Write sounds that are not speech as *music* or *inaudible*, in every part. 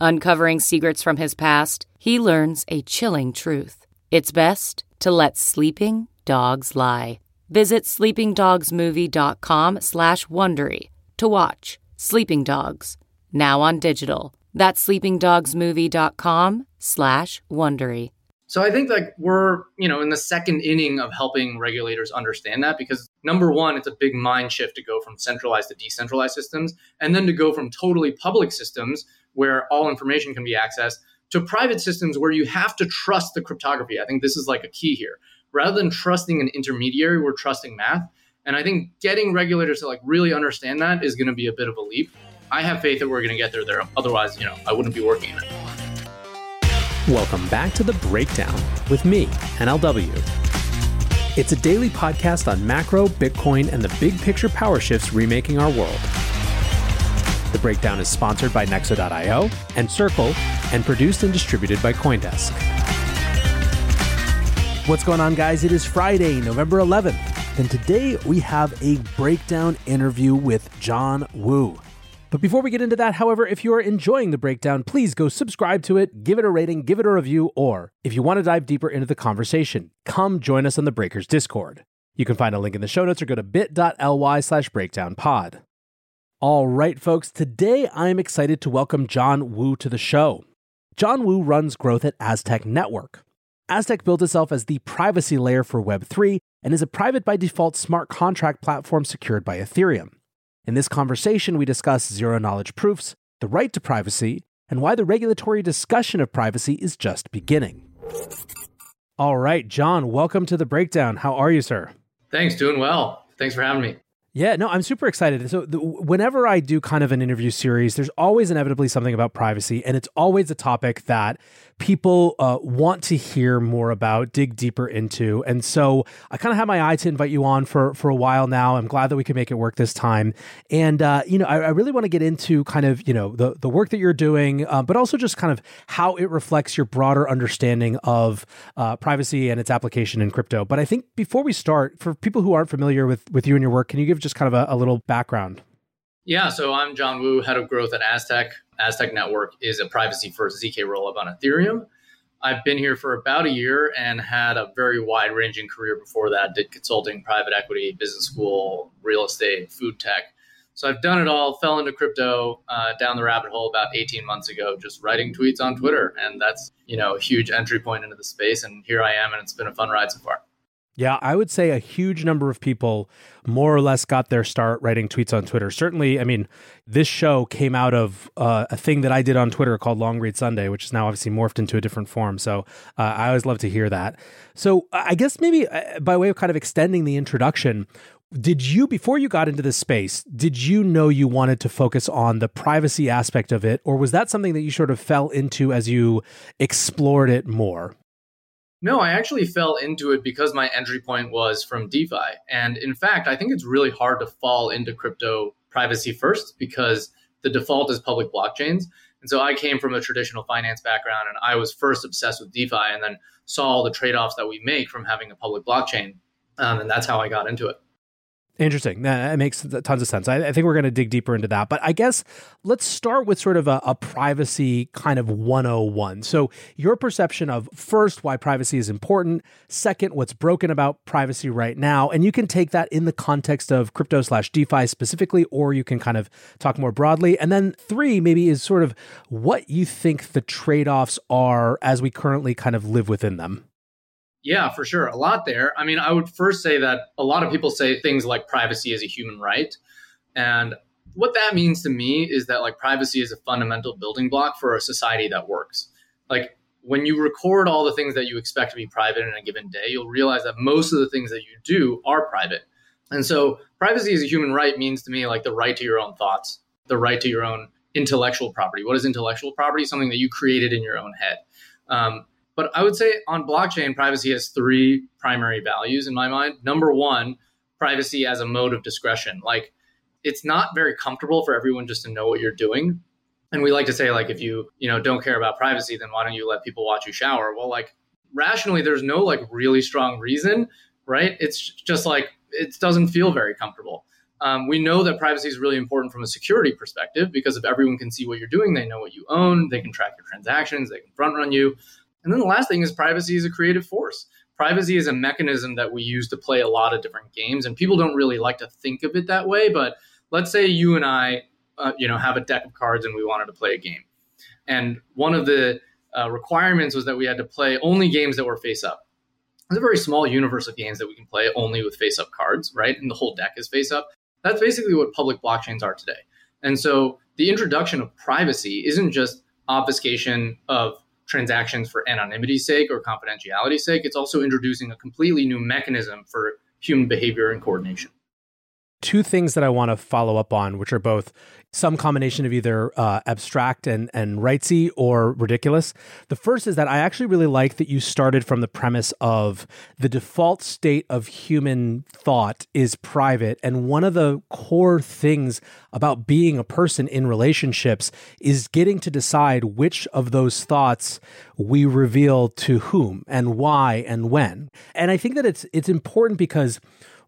Uncovering secrets from his past, he learns a chilling truth. It's best to let sleeping dogs lie. Visit sleepingdogsmovie.com slash Wondery to watch Sleeping Dogs, now on digital. That's sleepingdogsmovie.com slash Wondery. So I think like we're, you know, in the second inning of helping regulators understand that because number one, it's a big mind shift to go from centralized to decentralized systems and then to go from totally public systems where all information can be accessed to private systems where you have to trust the cryptography. I think this is like a key here. Rather than trusting an intermediary, we're trusting math. And I think getting regulators to like really understand that is going to be a bit of a leap. I have faith that we're going to get there there. Otherwise, you know, I wouldn't be working in it. Welcome back to The Breakdown with me, NLW. It's a daily podcast on macro, Bitcoin, and the big picture power shifts remaking our world. The Breakdown is sponsored by Nexo.io and Circle and produced and distributed by Coindesk. What's going on, guys? It is Friday, November 11th, and today we have a breakdown interview with John Wu. But before we get into that, however, if you are enjoying the breakdown, please go subscribe to it, give it a rating, give it a review, or if you want to dive deeper into the conversation, come join us on the Breakers Discord. You can find a link in the show notes or go to bit.ly slash breakdownpod. All right, folks, today I'm excited to welcome John Wu to the show. John Wu runs growth at Aztec Network. Aztec built itself as the privacy layer for Web3 and is a private by default smart contract platform secured by Ethereum. In this conversation, we discuss zero knowledge proofs, the right to privacy, and why the regulatory discussion of privacy is just beginning. All right, John, welcome to the breakdown. How are you, sir? Thanks, doing well. Thanks for having me. Yeah, no, I'm super excited. So, the, whenever I do kind of an interview series, there's always inevitably something about privacy, and it's always a topic that people uh, want to hear more about, dig deeper into. And so, I kind of have my eye to invite you on for for a while now. I'm glad that we can make it work this time. And uh, you know, I, I, really want to get into kind of you know the the work that you're doing, uh, but also just kind of how it reflects your broader understanding of uh, privacy and its application in crypto. But I think before we start, for people who aren't familiar with with you and your work, can you give just kind of a, a little background? Yeah, so I'm John Wu, head of growth at Aztec. Aztec Network is a privacy first ZK rollup on Ethereum. I've been here for about a year and had a very wide ranging career before that. Did consulting, private equity, business school, real estate, food tech. So I've done it all, fell into crypto uh, down the rabbit hole about 18 months ago, just writing tweets on Twitter. And that's, you know, a huge entry point into the space. And here I am, and it's been a fun ride so far. Yeah, I would say a huge number of people more or less got their start writing tweets on Twitter. Certainly, I mean, this show came out of uh, a thing that I did on Twitter called Long Read Sunday, which is now obviously morphed into a different form. So uh, I always love to hear that. So I guess maybe uh, by way of kind of extending the introduction, did you before you got into this space did you know you wanted to focus on the privacy aspect of it or was that something that you sort of fell into as you explored it more no, I actually fell into it because my entry point was from DeFi. And in fact, I think it's really hard to fall into crypto privacy first because the default is public blockchains. And so I came from a traditional finance background and I was first obsessed with DeFi and then saw all the trade offs that we make from having a public blockchain. Um, and that's how I got into it. Interesting. That makes tons of sense. I, I think we're going to dig deeper into that. But I guess let's start with sort of a, a, privacy kind of 101. So, your perception of first, why privacy is important, second, what's broken about privacy right now. And you can take that in the context of crypto slash DeFi specifically, or you can kind of talk more broadly. And then three, maybe, is sort of what you think the trade offs are as we currently kind of live within them. Yeah, for sure. A lot there. I mean, I would first say that a lot of people say things like privacy is a human right. And what that means to me is that like privacy is a fundamental building block for a society that works. Like when you record all the things that you expect to be private in a given day, you'll realize that most of the things that you do are private. And so privacy as a human right means to me like the right to your own thoughts, the right to your own intellectual property. What is intellectual property? Something that you created in your own head. Um, but I would say on blockchain, privacy has three primary values in my mind. Number one, privacy as a mode of discretion. Like it's not very comfortable for everyone just to know what you're doing. And we like to say, like, if you, you know, don't care about privacy, then why don't you let people watch you shower? Well, like rationally, there's no like really strong reason, right? It's just like it doesn't feel very comfortable. Um, we know that privacy is really important from a security perspective because if everyone can see what you're doing, they know what you own, they can track your transactions, they can front run you. And then the last thing is privacy is a creative force. Privacy is a mechanism that we use to play a lot of different games, and people don't really like to think of it that way. But let's say you and I, uh, you know, have a deck of cards and we wanted to play a game, and one of the uh, requirements was that we had to play only games that were face up. There's a very small universe of games that we can play only with face up cards, right? And the whole deck is face up. That's basically what public blockchains are today. And so the introduction of privacy isn't just obfuscation of transactions for anonymity's sake or confidentiality's sake. It's also introducing a completely new mechanism for human behavior and coordination two things that I want to follow up on, which are both some combination of either uh, abstract and and rightsy or ridiculous. The first is that I actually really like that you started from the premise of the default state of human thought is private, and one of the core things about being a person in relationships is getting to decide which of those thoughts we reveal to whom and why and when. And I think that it's it's important because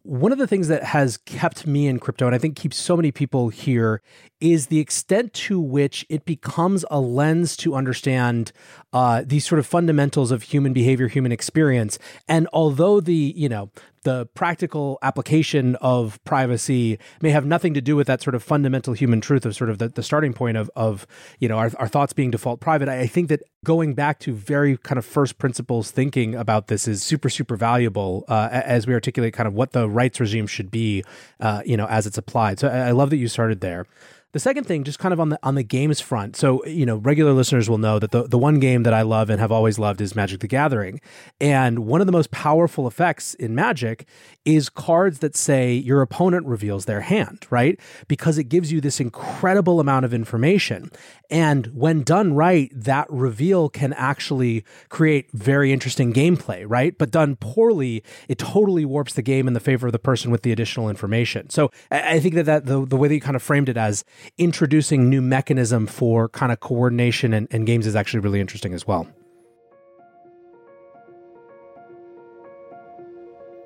one of the things that has kept me in crypto, and I think keeps so many people here, is the extent to which it becomes a lens to understand uh, these sort of fundamentals of human behavior, human experience. And although the you know the practical application of privacy may have nothing to do with that sort of fundamental human truth of sort of the, the starting point of, of you know our, our thoughts being default private. I think that going back to very kind of first principles thinking about this is super super valuable uh, as we articulate kind of what the rights regime should be uh, you know as it's applied. So I, I love that you started there the second thing, just kind of on the on the games front. So, you know, regular listeners will know that the, the one game that I love and have always loved is Magic the Gathering. And one of the most powerful effects in Magic is cards that say your opponent reveals their hand, right? Because it gives you this incredible amount of information. And when done right, that reveal can actually create very interesting gameplay, right? But done poorly, it totally warps the game in the favor of the person with the additional information. So I think that, that the, the way that you kind of framed it as introducing new mechanism for kind of coordination and, and games is actually really interesting as well.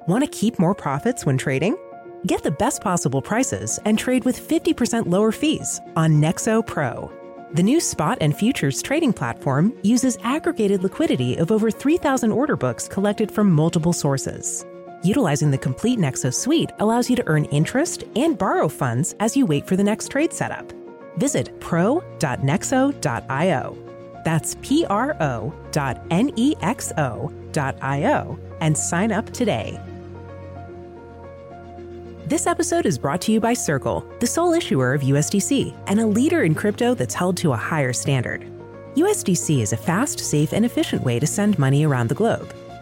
Want to keep more profits when trading? Get the best possible prices and trade with 50% lower fees on Nexo Pro. The new spot and futures trading platform uses aggregated liquidity of over 3,000 order books collected from multiple sources. Utilizing the complete Nexo suite allows you to earn interest and borrow funds as you wait for the next trade setup. Visit pro.nexo.io. That's P R O dot N E X O dot I O and sign up today. This episode is brought to you by Circle, the sole issuer of USDC and a leader in crypto that's held to a higher standard. USDC is a fast, safe, and efficient way to send money around the globe.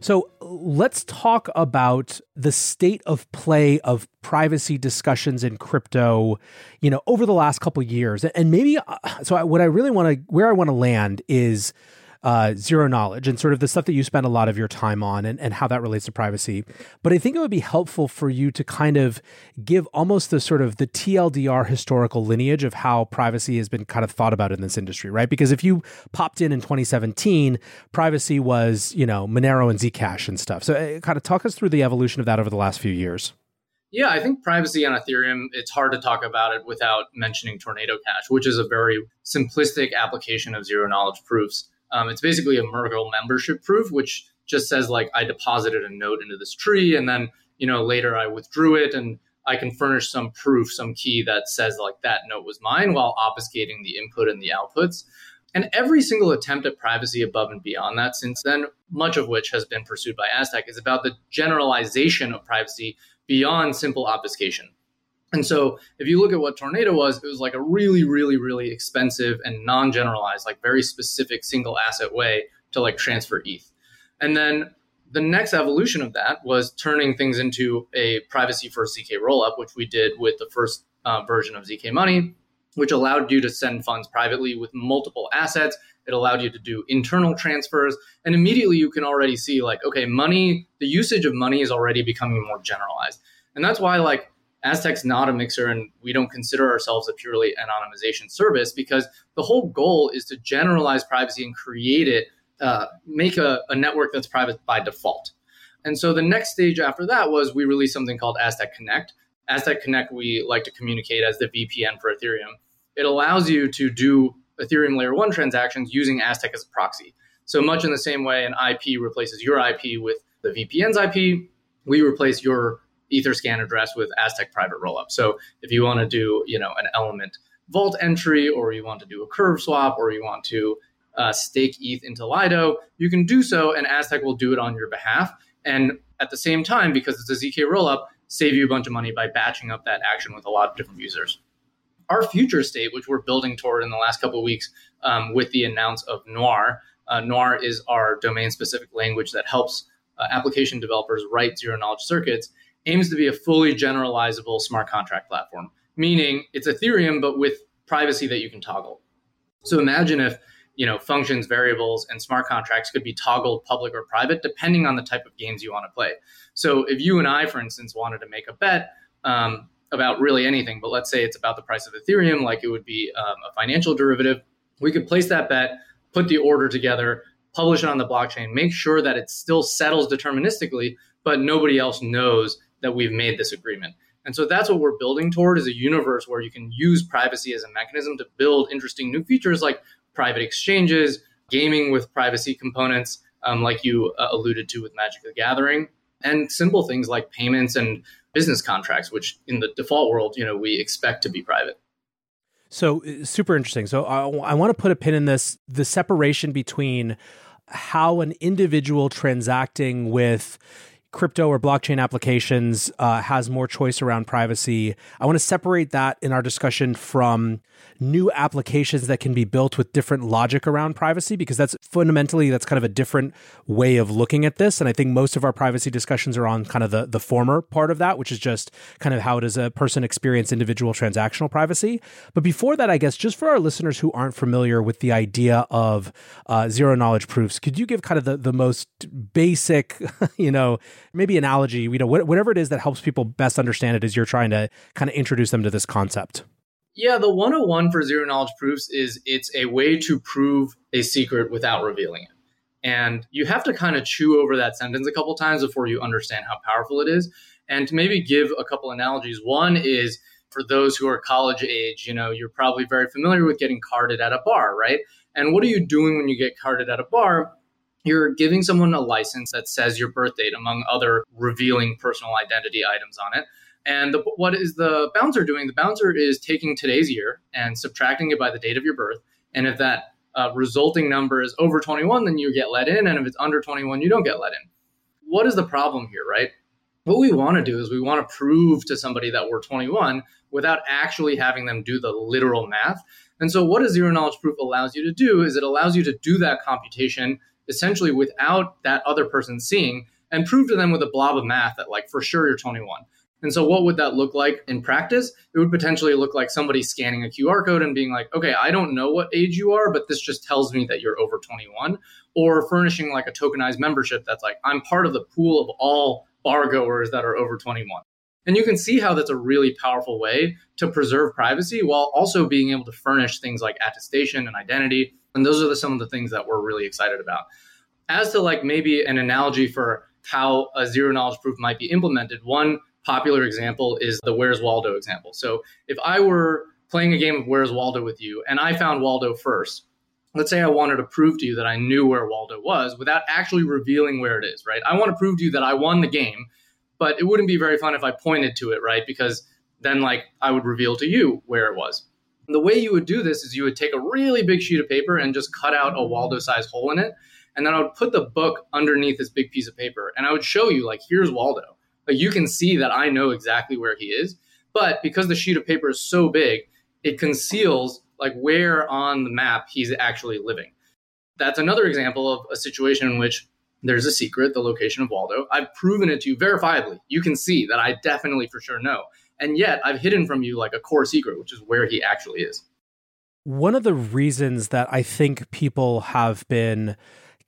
So let's talk about the state of play of privacy discussions in crypto, you know, over the last couple years. And maybe uh, so what I really want to where I want to land is uh, zero knowledge and sort of the stuff that you spend a lot of your time on and, and how that relates to privacy. But I think it would be helpful for you to kind of give almost the sort of the TLDR historical lineage of how privacy has been kind of thought about in this industry, right? Because if you popped in in 2017, privacy was, you know, Monero and Zcash and stuff. So uh, kind of talk us through the evolution of that over the last few years. Yeah, I think privacy on Ethereum, it's hard to talk about it without mentioning Tornado Cash, which is a very simplistic application of zero knowledge proofs. Um, it's basically a Merkle membership proof, which just says like I deposited a note into this tree and then, you know, later I withdrew it and I can furnish some proof, some key that says like that note was mine while obfuscating the input and the outputs. And every single attempt at privacy above and beyond that since then, much of which has been pursued by Aztec, is about the generalization of privacy beyond simple obfuscation. And so if you look at what Tornado was, it was like a really, really, really expensive and non generalized, like very specific single asset way to like transfer ETH. And then the next evolution of that was turning things into a privacy first ZK rollup, which we did with the first uh, version of ZK Money, which allowed you to send funds privately with multiple assets. It allowed you to do internal transfers. And immediately you can already see, like, okay, money, the usage of money is already becoming more generalized. And that's why, like, Aztec's not a mixer, and we don't consider ourselves a purely anonymization service because the whole goal is to generalize privacy and create it, uh, make a, a network that's private by default. And so the next stage after that was we released something called Aztec Connect. Aztec Connect, we like to communicate as the VPN for Ethereum. It allows you to do Ethereum layer one transactions using Aztec as a proxy. So much in the same way an IP replaces your IP with the VPN's IP, we replace your Etherscan address with Aztec private rollup. So if you want to do, you know, an element vault entry, or you want to do a curve swap, or you want to uh, stake ETH into Lido, you can do so, and Aztec will do it on your behalf. And at the same time, because it's a ZK rollup, save you a bunch of money by batching up that action with a lot of different users. Our future state, which we're building toward in the last couple of weeks um, with the announce of Noir, uh, Noir is our domain specific language that helps uh, application developers write zero knowledge circuits aims to be a fully generalizable smart contract platform, meaning it's Ethereum, but with privacy that you can toggle. So imagine if you know functions, variables, and smart contracts could be toggled public or private depending on the type of games you want to play. So if you and I, for instance, wanted to make a bet um, about really anything, but let's say it's about the price of Ethereum, like it would be um, a financial derivative, we could place that bet, put the order together, publish it on the blockchain, make sure that it still settles deterministically, but nobody else knows that we've made this agreement. And so that's what we're building toward is a universe where you can use privacy as a mechanism to build interesting new features like private exchanges, gaming with privacy components, um, like you uh, alluded to with Magic the Gathering, and simple things like payments and business contracts, which in the default world, you know, we expect to be private. So uh, super interesting. So I, I want to put a pin in this: the separation between how an individual transacting with crypto or blockchain applications uh, has more choice around privacy. I want to separate that in our discussion from new applications that can be built with different logic around privacy because that's fundamentally that's kind of a different way of looking at this and i think most of our privacy discussions are on kind of the, the former part of that which is just kind of how does a person experience individual transactional privacy but before that i guess just for our listeners who aren't familiar with the idea of uh, zero knowledge proofs could you give kind of the, the most basic *laughs* you know maybe analogy you know whatever it is that helps people best understand it as you're trying to kind of introduce them to this concept yeah, the 101 for zero knowledge proofs is it's a way to prove a secret without revealing it. And you have to kind of chew over that sentence a couple times before you understand how powerful it is. And to maybe give a couple analogies, one is for those who are college age, you know, you're probably very familiar with getting carded at a bar, right? And what are you doing when you get carded at a bar? You're giving someone a license that says your birth date, among other revealing personal identity items on it. And the, what is the bouncer doing? The bouncer is taking today's year and subtracting it by the date of your birth. And if that uh, resulting number is over 21, then you get let in. And if it's under 21, you don't get let in. What is the problem here, right? What we want to do is we want to prove to somebody that we're 21 without actually having them do the literal math. And so, what a zero knowledge proof allows you to do is it allows you to do that computation essentially without that other person seeing and prove to them with a blob of math that, like, for sure you're 21. And so, what would that look like in practice? It would potentially look like somebody scanning a QR code and being like, okay, I don't know what age you are, but this just tells me that you're over 21. Or furnishing like a tokenized membership that's like, I'm part of the pool of all bar goers that are over 21. And you can see how that's a really powerful way to preserve privacy while also being able to furnish things like attestation and identity. And those are the, some of the things that we're really excited about. As to like maybe an analogy for how a zero knowledge proof might be implemented, one popular example is the Where's Waldo example. So if I were playing a game of Where's Waldo with you and I found Waldo first, let's say I wanted to prove to you that I knew where Waldo was without actually revealing where it is, right? I want to prove to you that I won the game, but it wouldn't be very fun if I pointed to it, right? Because then like I would reveal to you where it was. And the way you would do this is you would take a really big sheet of paper and just cut out a Waldo size hole in it. And then I would put the book underneath this big piece of paper and I would show you, like, here's Waldo. Like, you can see that I know exactly where he is. But because the sheet of paper is so big, it conceals like where on the map he's actually living. That's another example of a situation in which there's a secret, the location of Waldo. I've proven it to you verifiably. You can see that I definitely for sure know. And yet I've hidden from you like a core secret, which is where he actually is. One of the reasons that I think people have been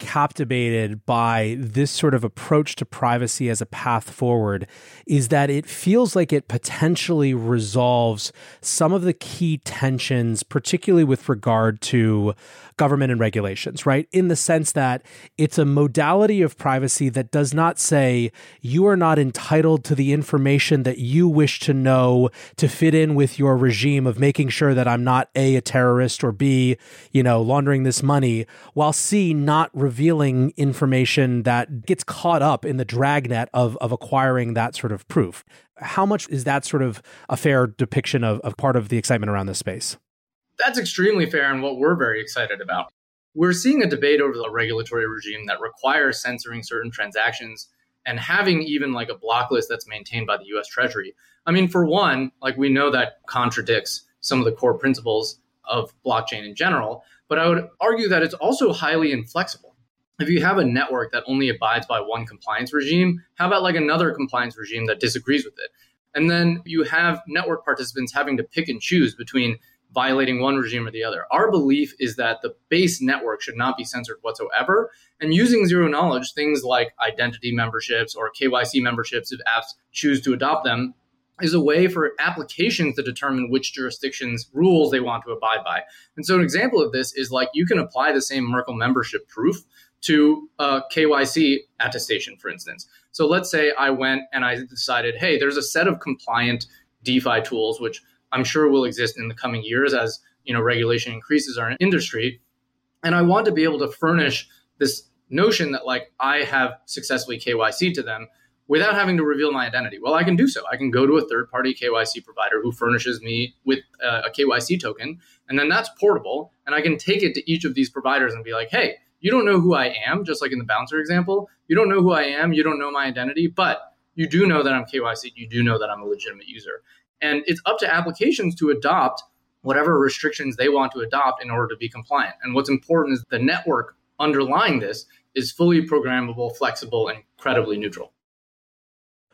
captivated by this sort of approach to privacy as a path forward is that it feels like it potentially resolves some of the key tensions, particularly with regard to government and regulations, right? In the sense that it's a modality of privacy that does not say you are not entitled to the information that you wish to know to fit in with your regime of making sure that I'm not A, a terrorist, or B, you know, laundering this money, while C, not revealing information that gets caught up in the dragnet of, of acquiring that sort of proof. How much is that sort of a fair depiction of, of part of the excitement around this space? That's extremely fair and what we're very excited about. We're seeing a debate over the regulatory regime that requires censoring certain transactions and having even like a block list that's maintained by the US Treasury. I mean, for one, like we know that contradicts some of the core principles of blockchain in general, but I would argue that it's also highly inflexible. If you have a network that only abides by one compliance regime, how about like another compliance regime that disagrees with it? And then you have network participants having to pick and choose between violating one regime or the other. Our belief is that the base network should not be censored whatsoever. And using zero knowledge, things like identity memberships or KYC memberships, if apps choose to adopt them, is a way for applications to determine which jurisdictions rules they want to abide by. And so an example of this is like you can apply the same Merkle membership proof to uh, a KYC attestation, for instance. So let's say I went and I decided, hey, there's a set of compliant DeFi tools which I'm sure will exist in the coming years as you know regulation increases our industry. And I want to be able to furnish this notion that like I have successfully KYC to them without having to reveal my identity. Well, I can do so. I can go to a third party KYC provider who furnishes me with uh, a, a KYC token, and then that's portable. And I can take it to each of these providers and be like, hey, you don't know who I am, just like in the bouncer example. You don't know who I am. You don't know my identity, but you do know that I'm KYC. You do know that I'm a legitimate user. And it's up to applications to adopt whatever restrictions they want to adopt in order to be compliant. And what's important is the network underlying this is fully programmable, flexible, and incredibly neutral.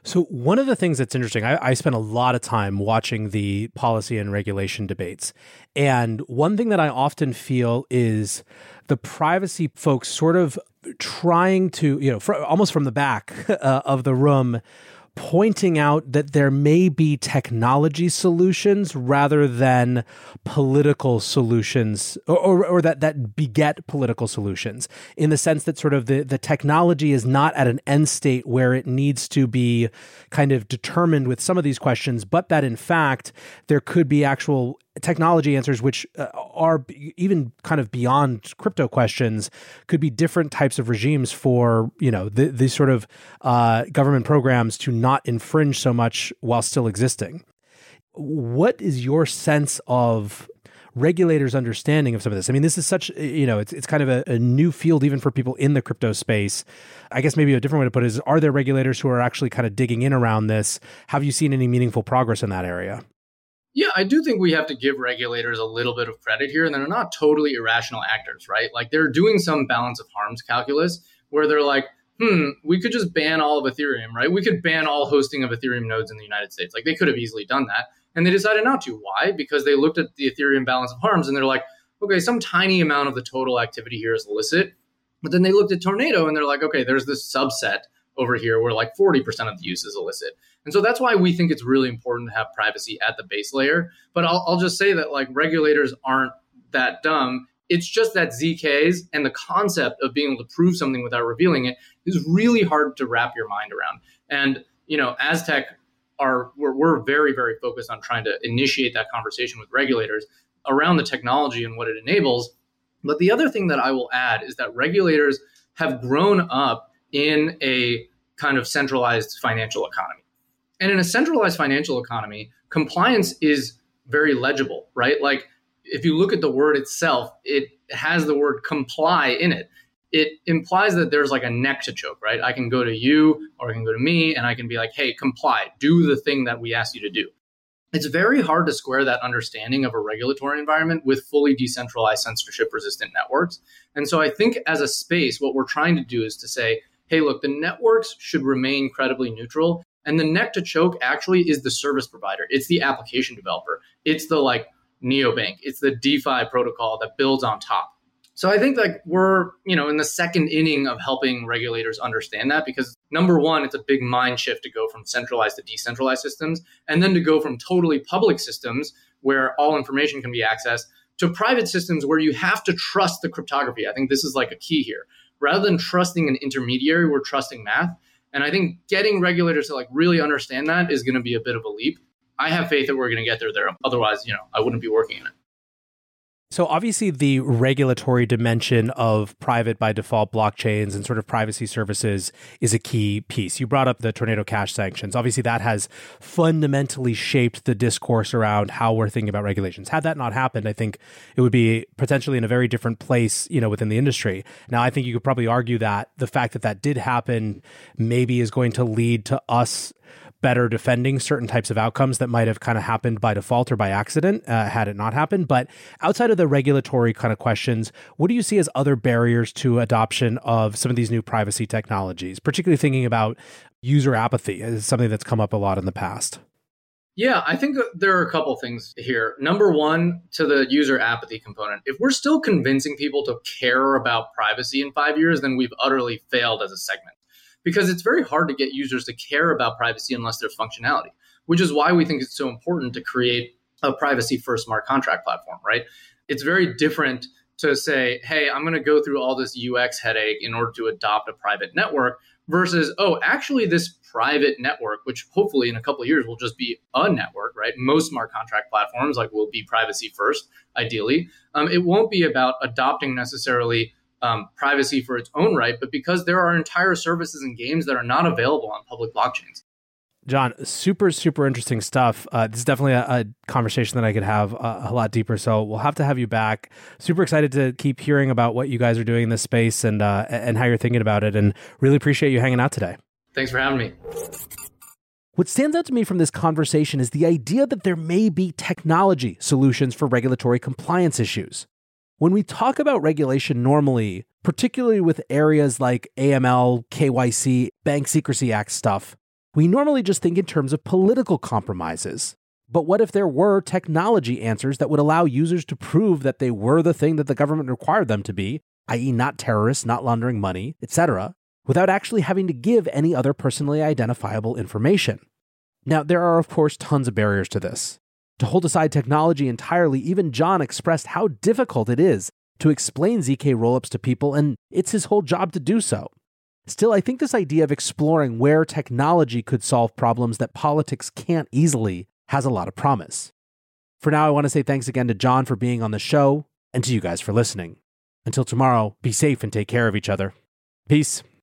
So, one of the things that's interesting, I, I, spent a lot of time watching the policy and regulation debates. And one thing that I often feel is the privacy folks sort of trying to, you know, fr- almost from the back *laughs* uh, of the room, pointing out that there may be technology solutions rather than political solutions or, or, or, that, that beget political solutions in the sense that sort of the, the technology is not at an end state where it needs to be kind of determined with some of these questions, but that in fact there could be actual technology answers which uh, are even kind of beyond crypto questions could be different types of regimes for you know the, these sort of uh, government programs to not infringe so much while still existing. What is your sense of regulators understanding of some of this? I mean this is such you know it's, it's kind of a, a new field even for people in the crypto space. I guess maybe a different way to put it is are there regulators who are actually kind of digging in around this? Have you seen any meaningful progress in that area yeah, I do think we have to give regulators a little bit of credit here, and they're not totally irrational actors, right? Like they're doing some balance of harms calculus where they're like, hmm, we could just ban all of Ethereum, right? We could ban all hosting of Ethereum nodes in the United States. Like they could have easily done that. And they decided not to. Why? Because they looked at the Ethereum balance of harms and they're like, okay, some tiny amount of the total activity here is illicit. But then they looked at Tornado and they're like, okay, there's this subset over here where like 40% of the use is illicit. And so that's why we think it's really important to have privacy at the base layer. But I'll, I'll just say that like regulators aren't that dumb. It's just that ZKs and the concept of being able to prove something without revealing it is really hard to wrap your mind around. And, you know, Aztec are we're, we're very very focused on trying to initiate that conversation with regulators around the technology and what it enables. But the other thing that I will add is that regulators have grown up in a kind of centralized financial economy. And in a centralized financial economy, compliance is very legible, right? Like if you look at the word itself, it has the word comply in it. It implies that there's like a neck to choke, right? I can go to you or I can go to me and I can be like, hey, comply, do the thing that we ask you to do. It's very hard to square that understanding of a regulatory environment with fully decentralized censorship resistant networks. And so I think as a space, what we're trying to do is to say, hey, look, the networks should remain credibly neutral. And the neck to choke actually is the service provider, it's the application developer, it's the like neobank, it's the DeFi protocol that builds on top. So I think like we're, you know, in the second inning of helping regulators understand that because number one, it's a big mind shift to go from centralized to decentralized systems and then to go from totally public systems where all information can be accessed to private systems where you have to trust the cryptography. I think this is like a key here. Rather than trusting an intermediary, we're trusting math. And I think getting regulators to like really understand that is going to be a bit of a leap. I have faith that we're going to get there there. Otherwise, you know, I wouldn't be working in it. So, obviously, the regulatory dimension of private by default blockchains and sort of privacy services is a key piece. You brought up the Tornado Cash sanctions. Obviously, that has fundamentally shaped the discourse around how we're thinking about regulations. Had that not happened, I think it would be potentially in a very different place, you know, within the industry. Now, I think you could probably argue that the fact that that did happen maybe is going to lead to us better defending certain types of outcomes that might have kind of happened by default or by accident uh, had it not happened. But outside of the regulatory kind of questions, what do you see as other barriers to adoption of some of these new privacy technologies, particularly thinking about user apathy is something that's come up a lot in the past? Yeah, I think there are a couple things here. Number one, to the user apathy component. If we're still convincing people to care about privacy in five years, then we've utterly failed as a segment because it's very hard to get users to care about privacy unless there's functionality, which is why we think it's so important to create a privacy first smart contract platform, right? It's very different to say, hey, I'm going to go through all this UX headache in order to adopt a private network versus, oh, actually, this private network, which hopefully in a couple of years will just be a network, right? Most smart contract platforms like will be privacy first, ideally. Um, it won't be about adopting necessarily um, privacy for its own right, but because there are entire services and games that are not available on public blockchains. John, super, super interesting stuff. Uh, this is definitely a, a, conversation that I could have a, a, lot deeper. So we'll have to have you back. Super excited to keep hearing about what you guys are doing in this space and uh, and how you're thinking about it. And really appreciate you hanging out today. Thanks for having me. What stands out to me from this conversation is the idea that there may be technology solutions for regulatory compliance issues. When we talk about regulation normally, particularly with areas like AML, KYC, Bank Secrecy Act stuff, we normally just think in terms of political compromises. But what if there were technology answers that would allow users to prove that they were the thing that the government required them to be, i.e., not terrorists, not laundering money, etc., without actually having to give any other personally identifiable information? Now, there are, of course, tons of barriers to this. To hold aside technology entirely, even John expressed how difficult it is to explain ZK rollups to people, and it's his whole job to do so. Still, I think this idea of exploring where technology could solve problems that politics can't easily has a lot of promise. For now, I want to say thanks again to John for being on the show and to you guys for listening. Until tomorrow, be safe and take care of each other. Peace.